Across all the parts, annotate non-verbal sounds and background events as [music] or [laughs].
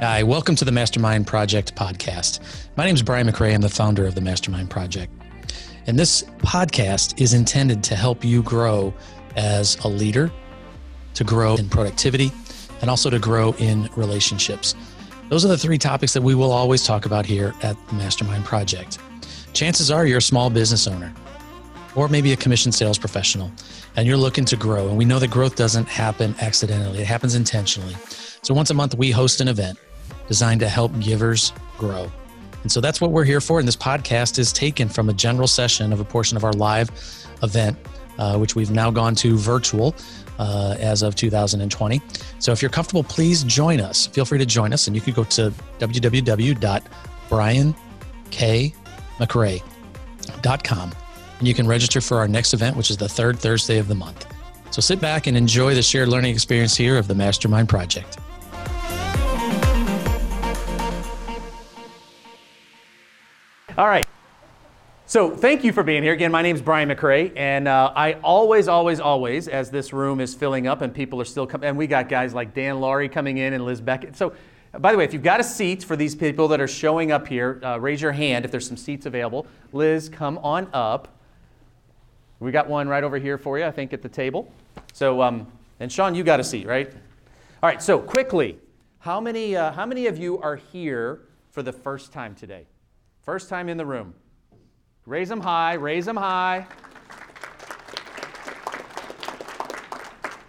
Hi, welcome to the Mastermind Project podcast. My name is Brian McRae. I'm the founder of the Mastermind Project. And this podcast is intended to help you grow as a leader, to grow in productivity, and also to grow in relationships. Those are the three topics that we will always talk about here at the Mastermind Project. Chances are you're a small business owner or maybe a commission sales professional and you're looking to grow. And we know that growth doesn't happen accidentally, it happens intentionally. So once a month, we host an event designed to help givers grow. And so that's what we're here for. And this podcast is taken from a general session of a portion of our live event, uh, which we've now gone to virtual uh, as of 2020. So if you're comfortable, please join us. Feel free to join us. And you can go to www.briankmcrae.com and you can register for our next event, which is the third Thursday of the month. So sit back and enjoy the shared learning experience here of the Mastermind Project. All right. So thank you for being here. Again, my name is Brian McRae, and uh, I always, always, always, as this room is filling up and people are still coming, and we got guys like Dan Laurie coming in and Liz Beckett. So, by the way, if you've got a seat for these people that are showing up here, uh, raise your hand if there's some seats available. Liz, come on up. We got one right over here for you, I think, at the table. So, um, and Sean, you got a seat, right? All right. So quickly, how many, uh, how many of you are here for the first time today? First time in the room. Raise them high, raise them high.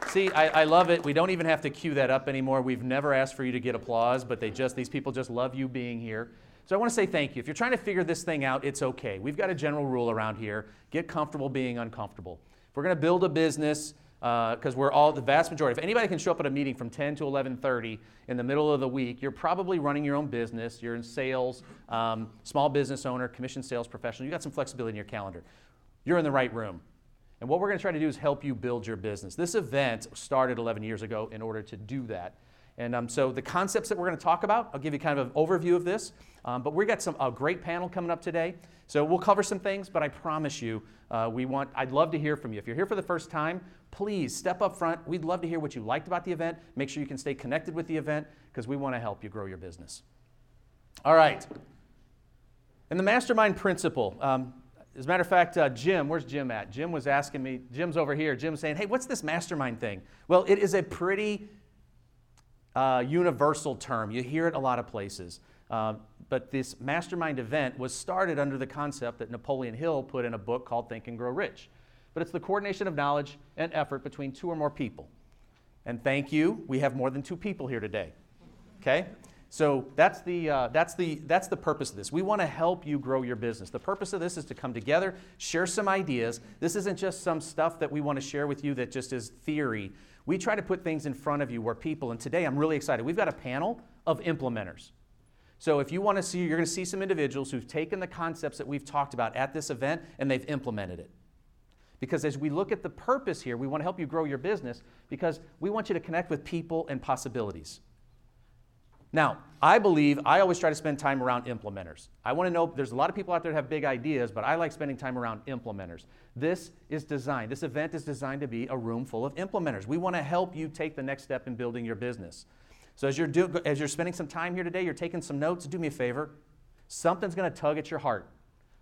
See, I, I, love it. We don't even have to cue that up anymore. We've never asked for you to get applause, but they just, these people just love you being here. So I want to say thank you. If you're trying to figure this thing out, it's okay. We've got a general rule around here get comfortable being uncomfortable. If we're going to build a business, because uh, we're all the vast majority. If anybody can show up at a meeting from 10 to 11:30 in the middle of the week, you're probably running your own business. You're in sales, um, small business owner, commission sales professional. You got some flexibility in your calendar. You're in the right room. And what we're going to try to do is help you build your business. This event started 11 years ago in order to do that. And um, so the concepts that we're going to talk about, I'll give you kind of an overview of this. Um, but we've got some a great panel coming up today. So we'll cover some things, but I promise you, uh, we want. I'd love to hear from you. If you're here for the first time, please step up front. We'd love to hear what you liked about the event. Make sure you can stay connected with the event because we want to help you grow your business. All right. And the mastermind principle. Um, as a matter of fact, uh, Jim, where's Jim at? Jim was asking me, Jim's over here. Jim's saying, hey, what's this mastermind thing? Well, it is a pretty uh, universal term. You hear it a lot of places. Uh, but this mastermind event was started under the concept that Napoleon Hill put in a book called Think and Grow Rich. But it's the coordination of knowledge and effort between two or more people. And thank you, we have more than two people here today. Okay? So that's the, uh, that's, the, that's the purpose of this. We want to help you grow your business. The purpose of this is to come together, share some ideas. This isn't just some stuff that we want to share with you that just is theory. We try to put things in front of you where people, and today I'm really excited. We've got a panel of implementers. So if you want to see, you're going to see some individuals who've taken the concepts that we've talked about at this event and they've implemented it. Because as we look at the purpose here, we want to help you grow your business because we want you to connect with people and possibilities. Now, I believe I always try to spend time around implementers. I want to know there's a lot of people out there that have big ideas, but I like spending time around implementers. This is designed, this event is designed to be a room full of implementers. We want to help you take the next step in building your business. So as you're, do, as you're spending some time here today, you're taking some notes, do me a favor. Something's going to tug at your heart.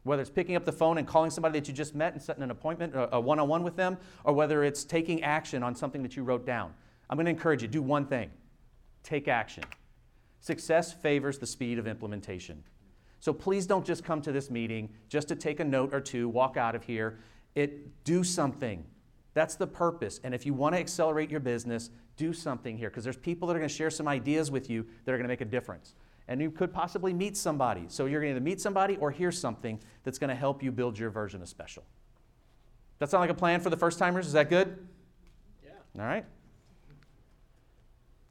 Whether it's picking up the phone and calling somebody that you just met and setting an appointment, uh, a one on one with them, or whether it's taking action on something that you wrote down. I'm going to encourage you do one thing take action. Success favors the speed of implementation. So please don't just come to this meeting just to take a note or two, walk out of here. It do something. That's the purpose. And if you want to accelerate your business, do something here because there's people that are going to share some ideas with you that are going to make a difference. And you could possibly meet somebody. So you're going to either meet somebody or hear something that's going to help you build your version of special. That sound like a plan for the first timers? Is that good? Yeah. All right.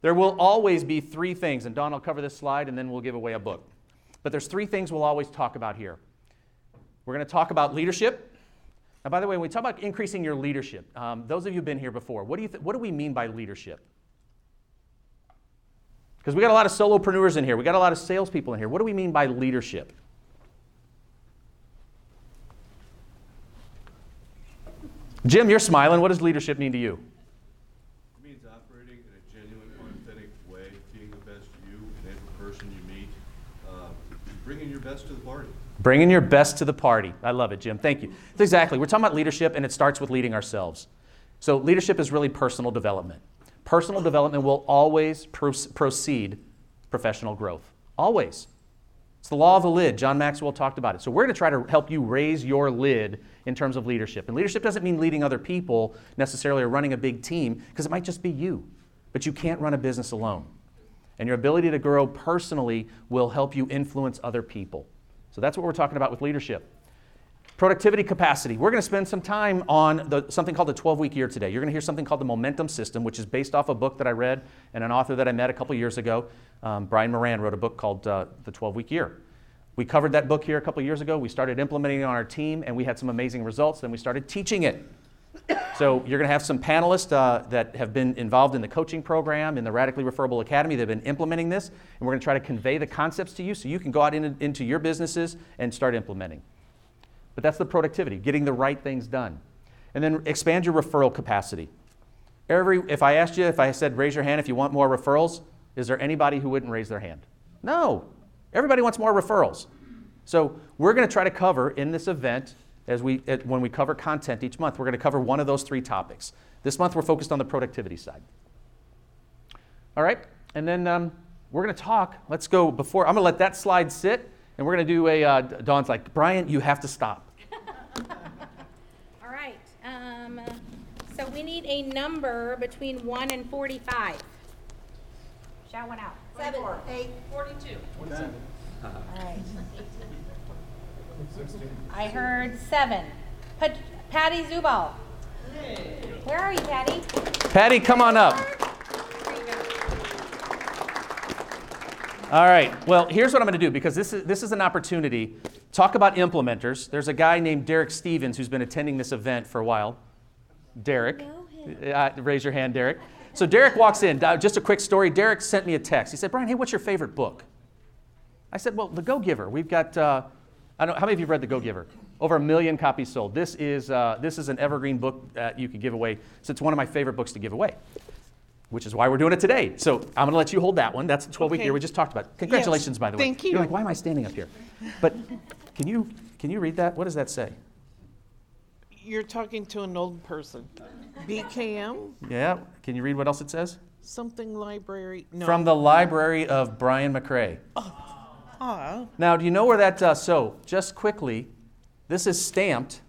There will always be three things, and Don will cover this slide and then we'll give away a book. But there's three things we'll always talk about here. We're going to talk about leadership, now, by the way, when we talk about increasing your leadership, um, those of you who've been here before, what do, you th- what do we mean by leadership? Because we got a lot of solopreneurs in here, we got a lot of salespeople in here. What do we mean by leadership? Jim, you're smiling. What does leadership mean to you? It means operating in a genuine, authentic way, being the best you, and person you meet, uh, bringing your best to the party. Bringing your best to the party. I love it, Jim. Thank you. That's exactly. We're talking about leadership, and it starts with leading ourselves. So, leadership is really personal development. Personal development will always proceed professional growth. Always. It's the law of the lid. John Maxwell talked about it. So, we're going to try to help you raise your lid in terms of leadership. And leadership doesn't mean leading other people necessarily or running a big team, because it might just be you. But you can't run a business alone. And your ability to grow personally will help you influence other people. So that's what we're talking about with leadership. Productivity capacity. We're going to spend some time on the, something called the 12 week year today. You're going to hear something called the momentum system, which is based off a book that I read and an author that I met a couple years ago. Um, Brian Moran wrote a book called uh, The 12 Week Year. We covered that book here a couple years ago. We started implementing it on our team, and we had some amazing results. Then we started teaching it. So you're going to have some panelists uh, that have been involved in the coaching program in the Radically Referable Academy. They've been implementing this, and we're going to try to convey the concepts to you so you can go out in, into your businesses and start implementing. But that's the productivity, getting the right things done. And then expand your referral capacity. Every, if I asked you, if I said raise your hand if you want more referrals, is there anybody who wouldn't raise their hand? No. Everybody wants more referrals. So we're going to try to cover in this event as we, when we cover content each month, we're going to cover one of those three topics. This month, we're focused on the productivity side. All right, and then um, we're going to talk. Let's go before, I'm going to let that slide sit, and we're going to do a, uh, Dawn's like, Brian, you have to stop. [laughs] All right, um, so we need a number between 1 and 45. Shout one out. Seven, eight, eight, forty-two. All right. I heard seven. Pat- Patty Zubal. Where are you, Patty? Patty, come on up. All right. Well, here's what I'm going to do because this is, this is an opportunity. Talk about implementers. There's a guy named Derek Stevens who's been attending this event for a while. Derek. Uh, raise your hand, Derek. So Derek walks in. Uh, just a quick story. Derek sent me a text. He said, Brian, hey, what's your favorite book? I said, well, The Go Giver. We've got uh, I don't, how many of you have read The Go Giver? Over a million copies sold. This is, uh, this is an evergreen book that you could give away. So it's one of my favorite books to give away, which is why we're doing it today. So I'm going to let you hold that one. That's the 12 week year we just talked about. Congratulations, yes, by the way. Thank you. You're like, why am I standing up here? But can you, can you read that? What does that say? You're talking to an old person. BKM? Yeah. Can you read what else it says? Something library. No. From the library of Brian McRae. Oh. Now, do you know where that, uh, so just quickly, this is stamped,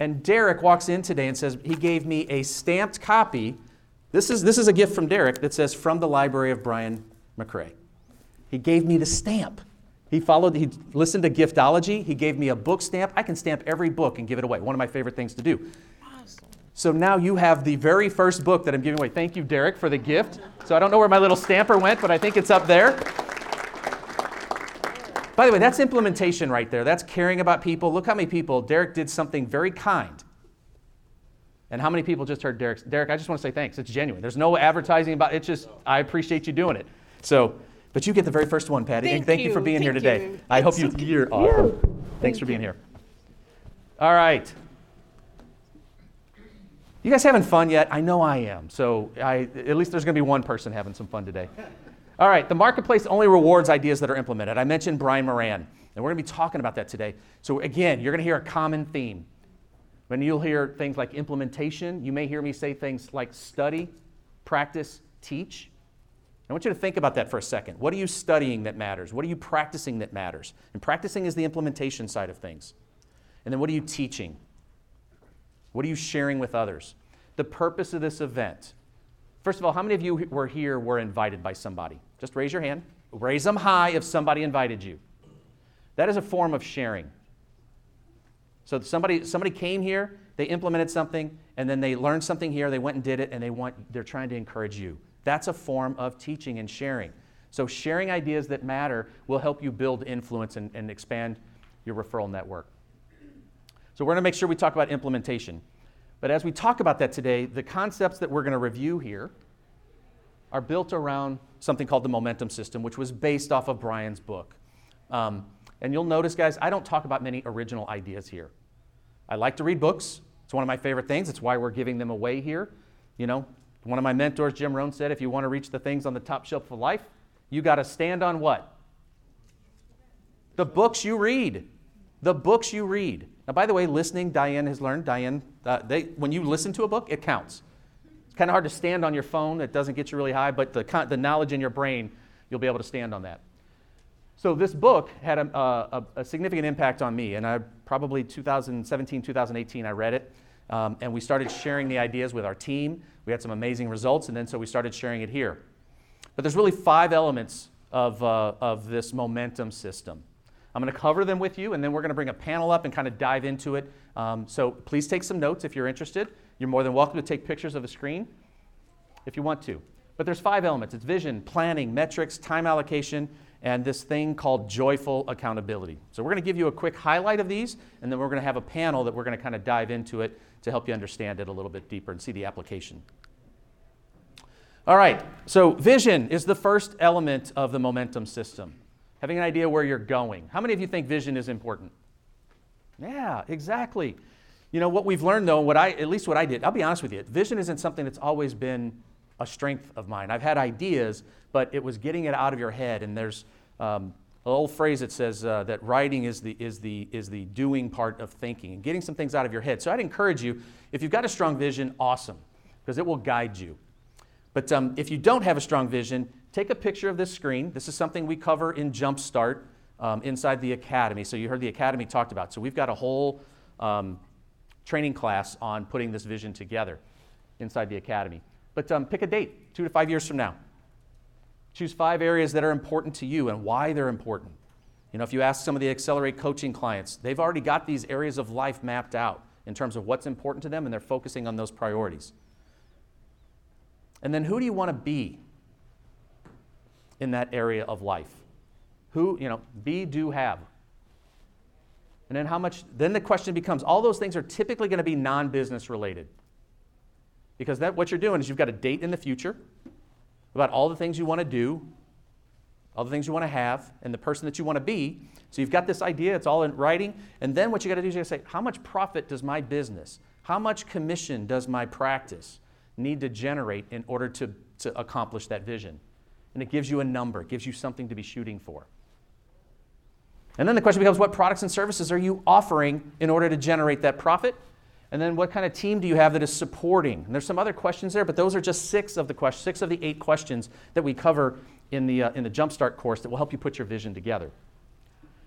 and Derek walks in today and says he gave me a stamped copy. This is, this is a gift from Derek that says, from the library of Brian McRae. He gave me the stamp. He followed, he listened to Giftology. He gave me a book stamp. I can stamp every book and give it away. One of my favorite things to do. So now you have the very first book that I'm giving away. Thank you, Derek, for the gift. So I don't know where my little stamper went, but I think it's up there. By the way, that's implementation right there. That's caring about people. Look how many people, Derek did something very kind. And how many people just heard Derek? Derek, I just want to say thanks. It's genuine. There's no advertising about it. It's just, I appreciate you doing it. So, but you get the very first one, Patty. Thank and thank you, you for being thank here today. You. I hope you, you're awesome. Yeah. Thanks thank for being you. here. All right. You guys having fun yet? I know I am. So I, at least there's going to be one person having some fun today. All right, the marketplace only rewards ideas that are implemented. I mentioned Brian Moran, and we're going to be talking about that today. So, again, you're going to hear a common theme. When you'll hear things like implementation, you may hear me say things like study, practice, teach. I want you to think about that for a second. What are you studying that matters? What are you practicing that matters? And practicing is the implementation side of things. And then what are you teaching? What are you sharing with others? The purpose of this event First of all, how many of you were here were invited by somebody? Just raise your hand. Raise them high if somebody invited you. That is a form of sharing. So somebody, somebody came here, they implemented something, and then they learned something here, they went and did it, and they want, they're trying to encourage you. That's a form of teaching and sharing. So sharing ideas that matter will help you build influence and, and expand your referral network. So we're going to make sure we talk about implementation. But as we talk about that today, the concepts that we're going to review here are built around something called the momentum system, which was based off of Brian's book. Um, and you'll notice, guys, I don't talk about many original ideas here. I like to read books. It's one of my favorite things. It's why we're giving them away here. You know, one of my mentors, Jim Rohn, said, if you want to reach the things on the top shelf of life, You got to stand on what? The books you read. The books you read. Now, by the way, listening, Diane has learned. Diane, uh, they, when you listen to a book, it counts. It's kind of hard to stand on your phone. It doesn't get you really high, but the, the knowledge in your brain, you'll be able to stand on that. So this book had a, a, a significant impact on me, and I probably 2017, 2018, I read it, um, and we started sharing the ideas with our team. We had some amazing results, and then so we started sharing it here. But there's really five elements of, uh, of this momentum system. I'm going to cover them with you, and then we're going to bring a panel up and kind of dive into it. Um, so please take some notes if you're interested. You're more than welcome to take pictures of the screen if you want to. But there's five elements it's vision, planning, metrics, time allocation, and this thing called joyful accountability. So we're going to give you a quick highlight of these, and then we're going to have a panel that we're going to kind of dive into it to help you understand it a little bit deeper and see the application. All right, so vision is the first element of the momentum system. Having an idea where you're going. How many of you think vision is important? Yeah, exactly. You know, what we've learned though, what I, at least what I did, I'll be honest with you, vision isn't something that's always been a strength of mine. I've had ideas, but it was getting it out of your head. And there's um, old phrase that says uh, that writing is the, is, the, is the doing part of thinking and getting some things out of your head. So I'd encourage you, if you've got a strong vision, awesome, because it will guide you. But um, if you don't have a strong vision, take a picture of this screen. This is something we cover in Jumpstart um, inside the Academy. So you heard the Academy talked about. So we've got a whole um, training class on putting this vision together inside the Academy. But um, pick a date, two to five years from now. Choose five areas that are important to you and why they're important. You know, if you ask some of the Accelerate coaching clients, they've already got these areas of life mapped out in terms of what's important to them, and they're focusing on those priorities. And then who do you want to be in that area of life? Who, you know, be, do, have. And then how much, then the question becomes all those things are typically going to be non business related. Because that, what you're doing is you've got a date in the future about all the things you want to do, all the things you want to have, and the person that you want to be. So you've got this idea, it's all in writing. And then what you got to do is you got to say, how much profit does my business, how much commission does my practice, need to generate in order to, to accomplish that vision. And it gives you a number, gives you something to be shooting for. And then the question becomes what products and services are you offering in order to generate that profit? And then what kind of team do you have that is supporting? And there's some other questions there, but those are just six of the questions, six of the eight questions that we cover in the, uh, in the Jumpstart course that will help you put your vision together.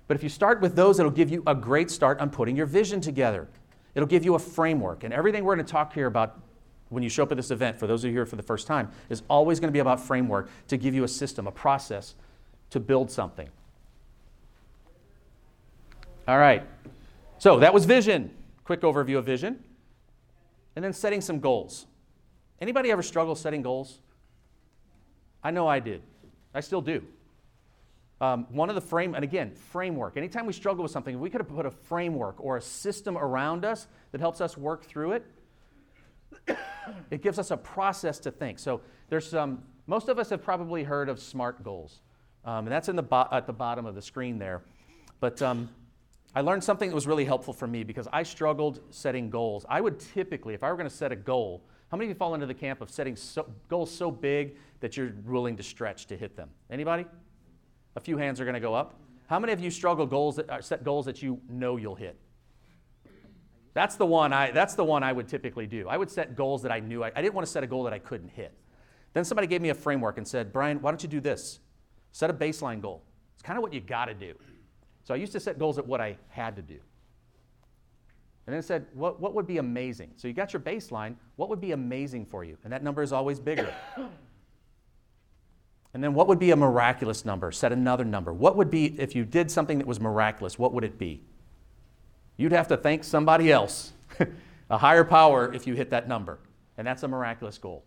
But if you start with those, it'll give you a great start on putting your vision together. It'll give you a framework. And everything we're going to talk here about when you show up at this event, for those of you here for the first time, is always going to be about framework to give you a system, a process to build something. All right. So that was vision. Quick overview of vision. And then setting some goals. Anybody ever struggle setting goals? I know I did. I still do. Um, one of the frame, and again, framework. Anytime we struggle with something, we could have put a framework or a system around us that helps us work through it it gives us a process to think. So there's some, most of us have probably heard of SMART goals. Um, and that's in the bo- at the bottom of the screen there. But um, I learned something that was really helpful for me because I struggled setting goals. I would typically, if I were going to set a goal, how many of you fall into the camp of setting so, goals so big that you're willing to stretch to hit them? Anybody? A few hands are going to go up. How many of you struggle goals that, uh, set goals that you know you'll hit? That's the one I, that's the one I would typically do. I would set goals that I knew I, I didn't want to set a goal that I couldn't hit. Then somebody gave me a framework and said, Brian, why don't you do this? Set a baseline goal. It's kind of what you got to do. So I used to set goals at what I had to do. And then it said, what, what would be amazing? So you got your baseline. What would be amazing for you? And that number is always bigger. and then what would be a miraculous number? Set another number. What would be, if you did something that was miraculous, what would it be? You'd have to thank somebody else, [laughs] a higher power, if you hit that number. And that's a miraculous goal.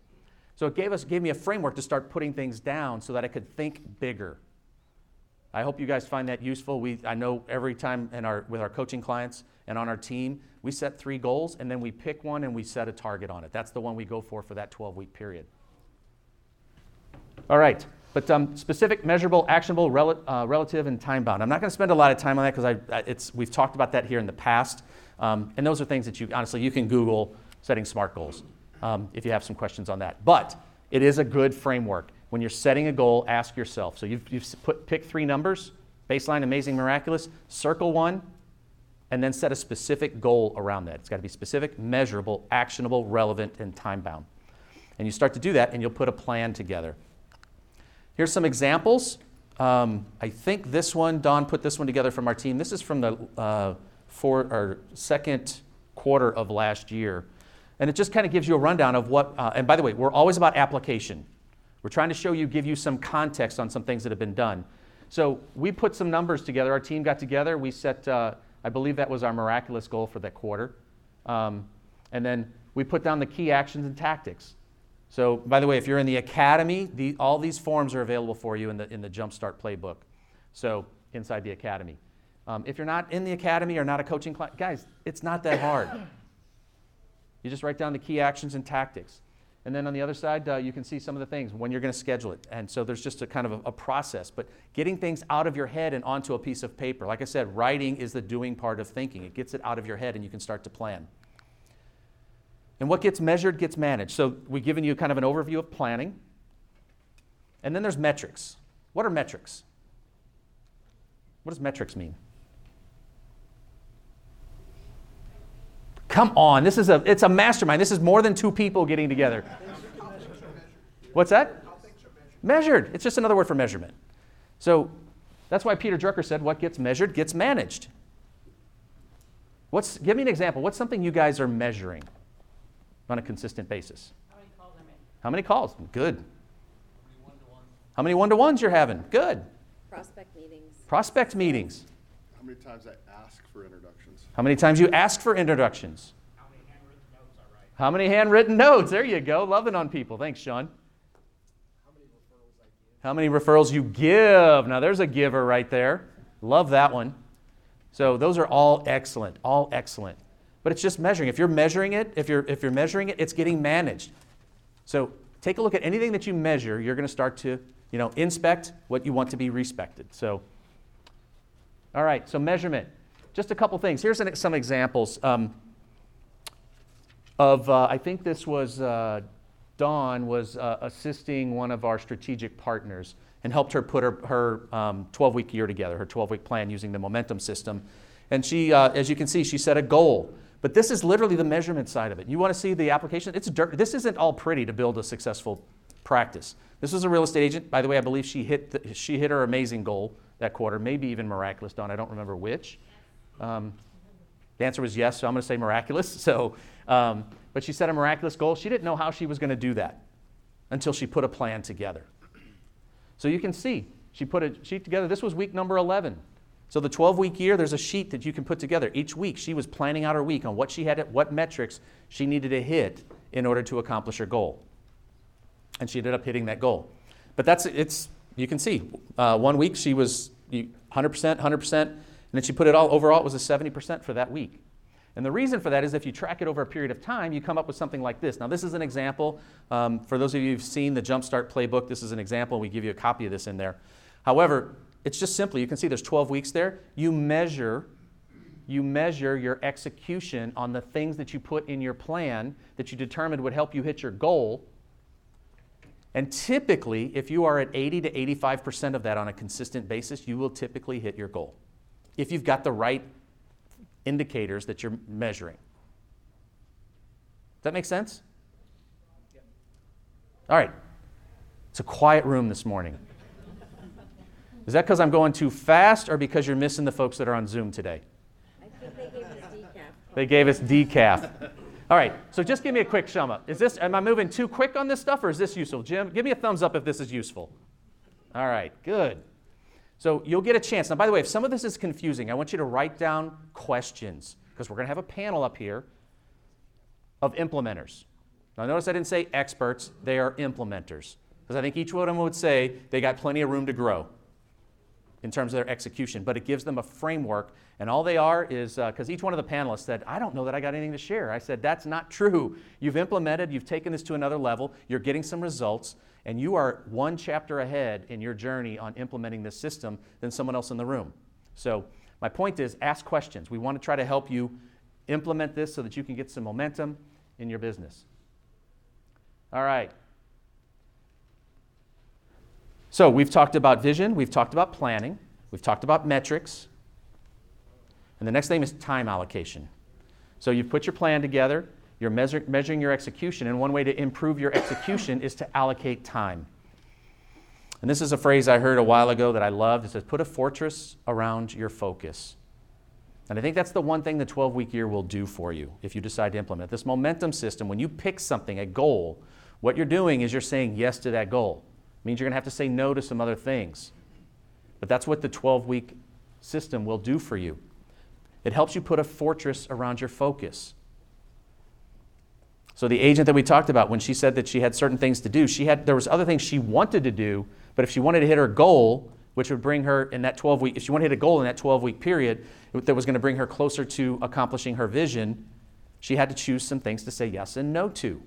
So it gave, us, gave me a framework to start putting things down so that I could think bigger. I hope you guys find that useful. We, I know every time in our, with our coaching clients and on our team, we set three goals and then we pick one and we set a target on it. That's the one we go for for that 12 week period. All right. But um, specific, measurable, actionable, rel- uh, relative, and time bound. I'm not going to spend a lot of time on that because we've talked about that here in the past, um, and those are things that you honestly you can Google setting SMART goals um, if you have some questions on that. But it is a good framework. when you're setting a goal, ask yourself. So you've, you've put, pick three numbers baseline, amazing, miraculous, circle one, and then set a specific goal around that. It's got to be specific, measurable, actionable, relevant, and time bound. And you start to do that, and you'll put a plan together. Here's some examples. Um, I think this one, Don put this one together from our team. This is from the uh, for, or second quarter of last year. And it just kind of gives you a rundown of what, uh, and by the way, we're always about application. We're trying to show you, give you some context on some things that have been done. So we put some numbers together. Our team got together. We set, uh, I believe that was our miraculous goal for that quarter. Um, and then we put down the key actions and tactics. So, by the way, if you're in the academy, the, all these forms are available for you in the, in the Jumpstart playbook. So, inside the academy. Um, if you're not in the academy or not a coaching class, guys, it's not that hard. You just write down the key actions and tactics. And then on the other side, uh, you can see some of the things when you're going to schedule it. And so there's just a kind of a, a, process. But getting things out of your head and onto a piece of paper. Like I said, writing is the doing part of thinking. It gets it out of your head and you can start to plan. And what gets measured gets managed. So we've given you kind of an overview of planning. And then there's metrics. What are metrics? What does metrics mean? Come on, this is a it's a mastermind. This is more than two people getting together. What's that? Measured. It's just another word for measurement. So that's why Peter Drucker said what gets measured gets managed. What's give me an example. What's something you guys are measuring on a consistent basis? How many calls I make. How many calls? Good. How many one-to-ones you're having? Good. Prospect meetings. Prospect meetings. How many times I ask for introductions? How many times you ask for introductions? How many handwritten notes are right? How many handwritten notes? There you go. Loving on people. Thanks, Sean. How many referrals I give? How many referrals you give? Now there's a giver right there. Love that one. So those are all excellent, all excellent. But it's just measuring. If you're measuring it, if you're if you're measuring it, it's getting managed. So take a look at anything that you measure, you're going to start to, you know, inspect what you want to be respected. So all right, so measurement just a couple things. Here's an, some examples um, of, uh, I think this was uh, Dawn was uh, assisting one of our strategic partners and helped her put her, her 12 um, week year together, her 12 week plan using the momentum system. And she, uh, as you can see, she set a goal. But this is literally the measurement side of it. You want to see the application? It's dirt. This isn't all pretty to build a successful practice. This was a real estate agent. By the way, I believe she hit, the, she hit her amazing goal that quarter, maybe even miraculous, Dawn. I don't remember which. Um, the answer was yes, so I'm going to say miraculous. [laughs] So, um, but she set a miraculous goal. She didn't know how she was going to do that until she put a plan together. So you can see she put a sheet together. This was week number 11. So the 12 week year, there's a sheet that you can put together. Each week, she was planning out her week on what she had, what metrics she needed to hit in order to accomplish her goal. And she ended up hitting that goal. But that's, it's, you can see, uh, one week she was 100%, 100%. And then she put it all, overall, it was a 70% for that week. And the reason for that is if you track it over a period of time, you come up with something like this. Now, this is an example. Um, for those of you who've seen the Jumpstart playbook, this is an example. We give you a copy of this in there. However, it's just simply, you can see there's 12 weeks there. You measure, you measure your execution on the things that you put in your plan that you determined would help you hit your goal. And typically, if you are at 80 to 85% of that on a consistent basis, you will typically hit your goal if you've got the right indicators that you're measuring. Does that make sense? All right. It's a quiet room this morning. Is that because I'm going too fast or because you're missing the folks that are on Zoom today? I think they gave us decaf. They gave us decaf. All right, so just give me a quick sum up. Is this, am I moving too quick on this stuff or is this useful? Jim, give me a thumbs up if this is useful. All right, good. So you'll get a chance. Now, by the way, if some of this is confusing, I want you to write down questions because we're going to have a panel up here of implementers. Now, notice I didn't say experts, they are implementers because I think each one of them would say they got plenty of room to grow in terms of their execution, but it gives them a framework. And all they are is because uh, each one of the panelists said, I don't know that I got anything to share. I said, That's not true. You've implemented, you've taken this to another level, you're getting some results, and you are one chapter ahead in your journey on implementing this system than someone else in the room. So, my point is ask questions. We want to try to help you implement this so that you can get some momentum in your business. All right. So we've talked about vision, we've talked about planning, we've talked about metrics, and the next thing is time allocation. So you've put your plan together, you're measure, measuring your execution, and one way to improve your execution is to allocate time. And this is a phrase I heard a while ago that I loved. It says, put a fortress around your focus. And I think that's the one thing the 12 week year will do for you if you decide to implement this momentum system. When you pick something, a goal, what you're doing is you're saying yes to that goal. It means you're going to have to say no to some other things. But that's what the 12 week system will do for you. It helps you put a fortress around your focus. So the agent that we talked about, when she said that she had certain things to do, she had there was other things she wanted to do, but if she wanted to hit her goal, which would bring her in that 12 week, if she wanted to hit a goal in that 12 week period that was going to bring her closer to accomplishing her vision, she had to choose some things to say yes and no to.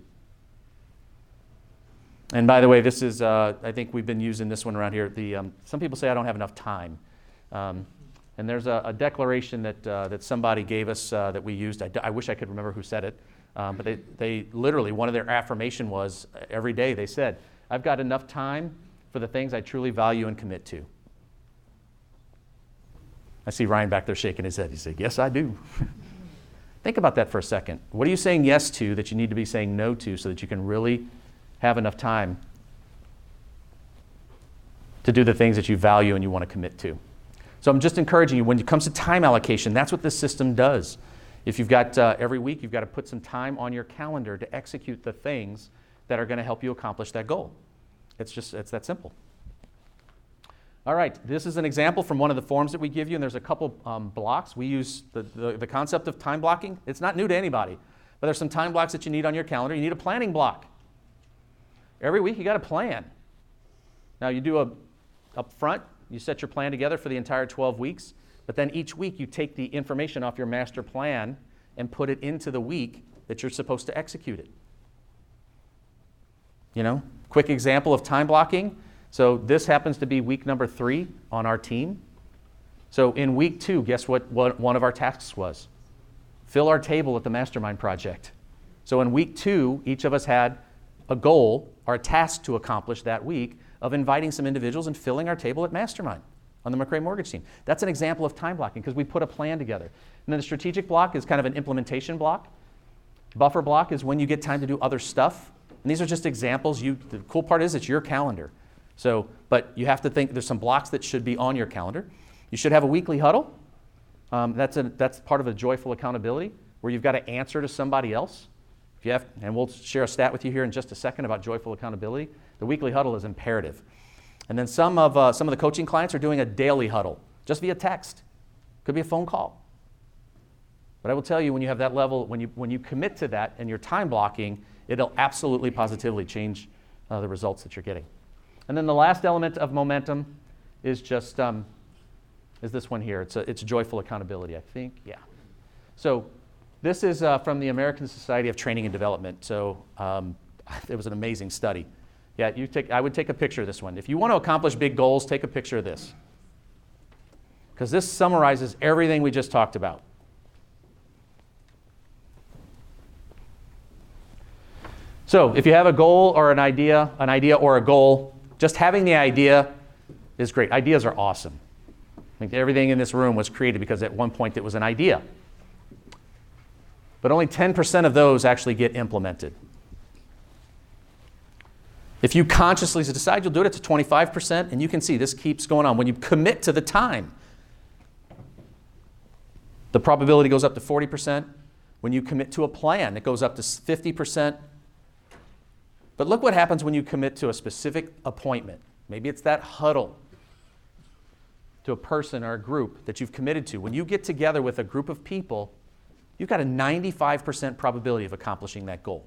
And by the way, this is, uh, I think we've been using this one around here. The, um, some people say I don't have enough time. Um, and there's a, a declaration that, uh, that somebody gave us uh, that we used. I, I, wish I could remember who said it. Um, but they, they literally, one of their affirmation was uh, every day they said, I've got enough time for the things I truly value and commit to. I see Ryan back there shaking his head. He said, Yes, I do. [laughs] Think about that for a second. What are you saying yes to that you need to be saying no to so that you can really have enough time to do the things that you value and you want to commit to? So I'm just encouraging you when it comes to time allocation, that's what this system does. If you've got uh, every week, you've got to put some time on your calendar to execute the things that are going to help you accomplish that goal. It's just, it's that simple. All right, this is an example from one of the forms that we give you, and there's a couple um, blocks. We use the, the, the concept of time blocking. It's not new to anybody, but there's some time blocks that you need on your calendar. You need a planning block. Every week, you got a plan. Now, you do a up front, you set your plan together for the entire 12 weeks, but then each week you take the information off your master plan and put it into the week that you're supposed to execute it. You know, quick example of time blocking. So this happens to be week number three on our team. So in week two, guess what, what one of our tasks was? Fill our table at the Mastermind Project. So in week two, each of us had a goal a task to accomplish that week of inviting some individuals and filling our table at Mastermind on the McRae Mortgage team. That's an example of time blocking because we put a plan together. And then the strategic block is kind of an implementation block. Buffer block is when you get time to do other stuff. And these are just examples. You, the cool part is it's your calendar. So, but you have to think there's some blocks that should be on your calendar. You should have a weekly huddle. Um, that's, a, that's part of a joyful accountability where you've got to answer to somebody else. If you have, and we'll share a stat with you here in just a second about joyful accountability. The weekly huddle is imperative. And then some of, uh, some of the coaching clients are doing a daily huddle, just via text. Could be a phone call. But I will tell you, when you have that level, when you, when you commit to that and you're time blocking, it'll absolutely positively change uh, the results that you're getting. And then the last element of momentum is just um, is this one here. It's a, it's joyful accountability, I think. Yeah. So this is uh, from the American Society of Training and Development. So um, [laughs] it was an amazing study. Yeah, you take, I would take a picture of this one. If you want to accomplish big goals, take a picture of this. Because this summarizes everything we just talked about. So, if you have a goal or an idea, an idea or a goal, just having the idea is great. Ideas are awesome. I think everything in this room was created because at one point it was an idea. But only 10% of those actually get implemented. If you consciously decide you'll do it, it's 25%, and you can see this keeps going on. When you commit to the time, the probability goes up to 40%. When you commit to a plan, it goes up to 50%. But look what happens when you commit to a specific appointment. Maybe it's that huddle to a person or a group that you've committed to. When you get together with a group of people, you've got a 95% probability of accomplishing that goal.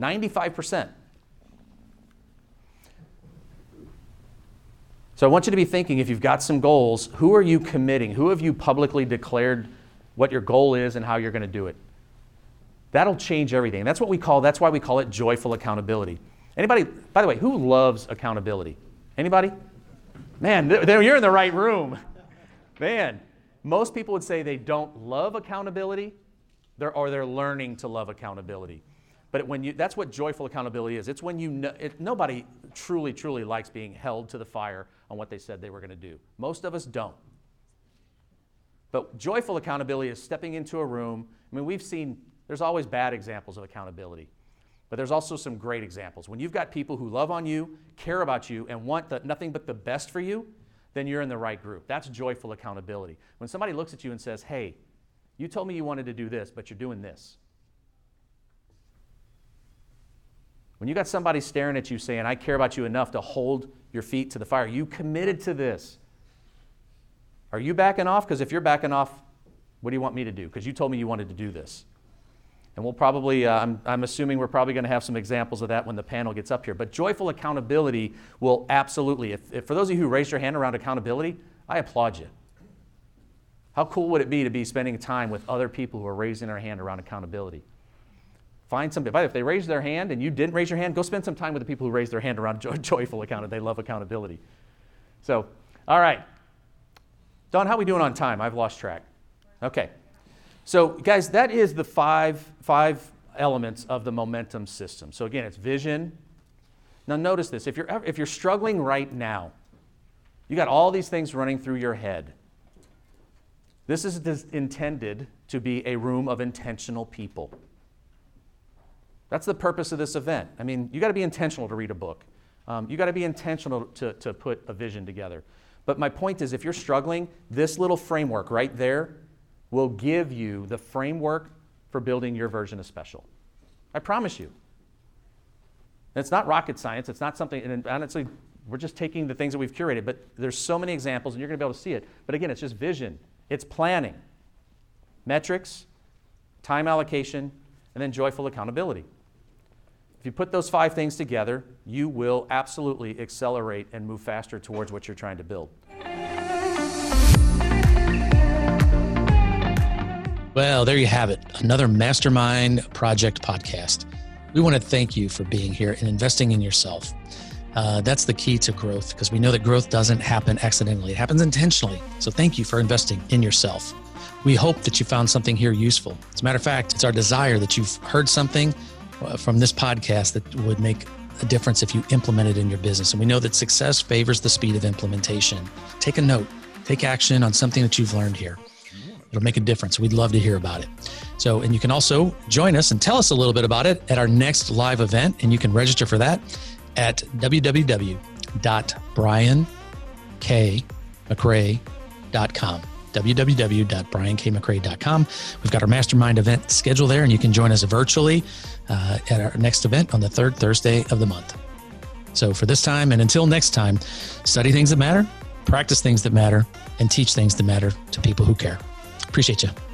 95%. So I want you to be thinking if you've got some goals, who are you committing? Who have you publicly declared what your goal is and how you're going to do it? That'll change everything. That's what we call that's why we call it joyful accountability. Anybody by the way, who loves accountability? Anybody? Man, you're in the right room. Man, most people would say they don't love accountability, they're, or they're learning to love accountability. But when you, that's what joyful accountability is. It's when you know, it, nobody truly, truly likes being held to the fire on what they said they were going to do. Most of us don't. But joyful accountability is stepping into a room. I mean, we've seen, there's always bad examples of accountability, but there's also some great examples. When you've got people who love on you, care about you, and want the, nothing but the best for you, then you're in the right group. That's joyful accountability. When somebody looks at you and says, hey, you told me you wanted to do this, but you're doing this. When you got somebody staring at you saying, I care about you enough to hold your feet to the fire, you committed to this. Are you backing off? Because if you're backing off, what do you want me to do? Because you told me you wanted to do this. And we'll probably, uh, I'm, I'm assuming we're probably going to have some examples of that when the panel gets up here. But joyful accountability will absolutely, if, if for those of you who raised your hand around accountability, I applaud you. How cool would it be to be spending time with other people who are raising their hand around accountability? Find somebody. If they raise their hand and you didn't raise your hand, go spend some time with the people who raised their hand around joy, [laughs] joyful accountability. They love accountability. So, all right. Don, how are we doing on time? I've lost track. Okay. So, guys, that is the five, five elements of the momentum system. So, again, it's vision. Now, notice this. If you're, if you're struggling right now, you got all these things running through your head. This is intended to be a room of intentional people. That's the purpose of this event. I mean, you got to be intentional to read a book. Um, you got to be intentional to, to put a vision together. But my point is, if you're struggling, this little framework right there will give you the framework for building your version of special. I promise you. And it's not rocket science. It's not something, and honestly, we're just taking the things that we've curated, but there's so many examples, and you're going to be able to see it. But again, it's just vision, it's planning, metrics, time allocation, and then joyful accountability. If you put those five things together, you will absolutely accelerate and move faster towards what you're trying to build. Well, there you have it. Another Mastermind Project podcast. We want to thank you for being here and investing in yourself. Uh, that's the key to growth because we know that growth doesn't happen accidentally, it happens intentionally. So, thank you for investing in yourself. We hope that you found something here useful. As a matter of fact, it's our desire that you've heard something uh, from this podcast that would make a difference if you implement it in your business. And we know that success favors the speed of implementation. Take a note, take action on something that you've learned here. It'll make a difference. We'd love to hear about it. So, and you can also join us and tell us a little bit about it at our next live event. And you can register for that at www.briankmcrae.com www.briankmcrae.com. We've got our mastermind event schedule there, and you can join us virtually uh, at our next event on the third Thursday of the month. So for this time and until next time, study things that matter, practice things that matter, and teach things that matter to people who care. Appreciate you.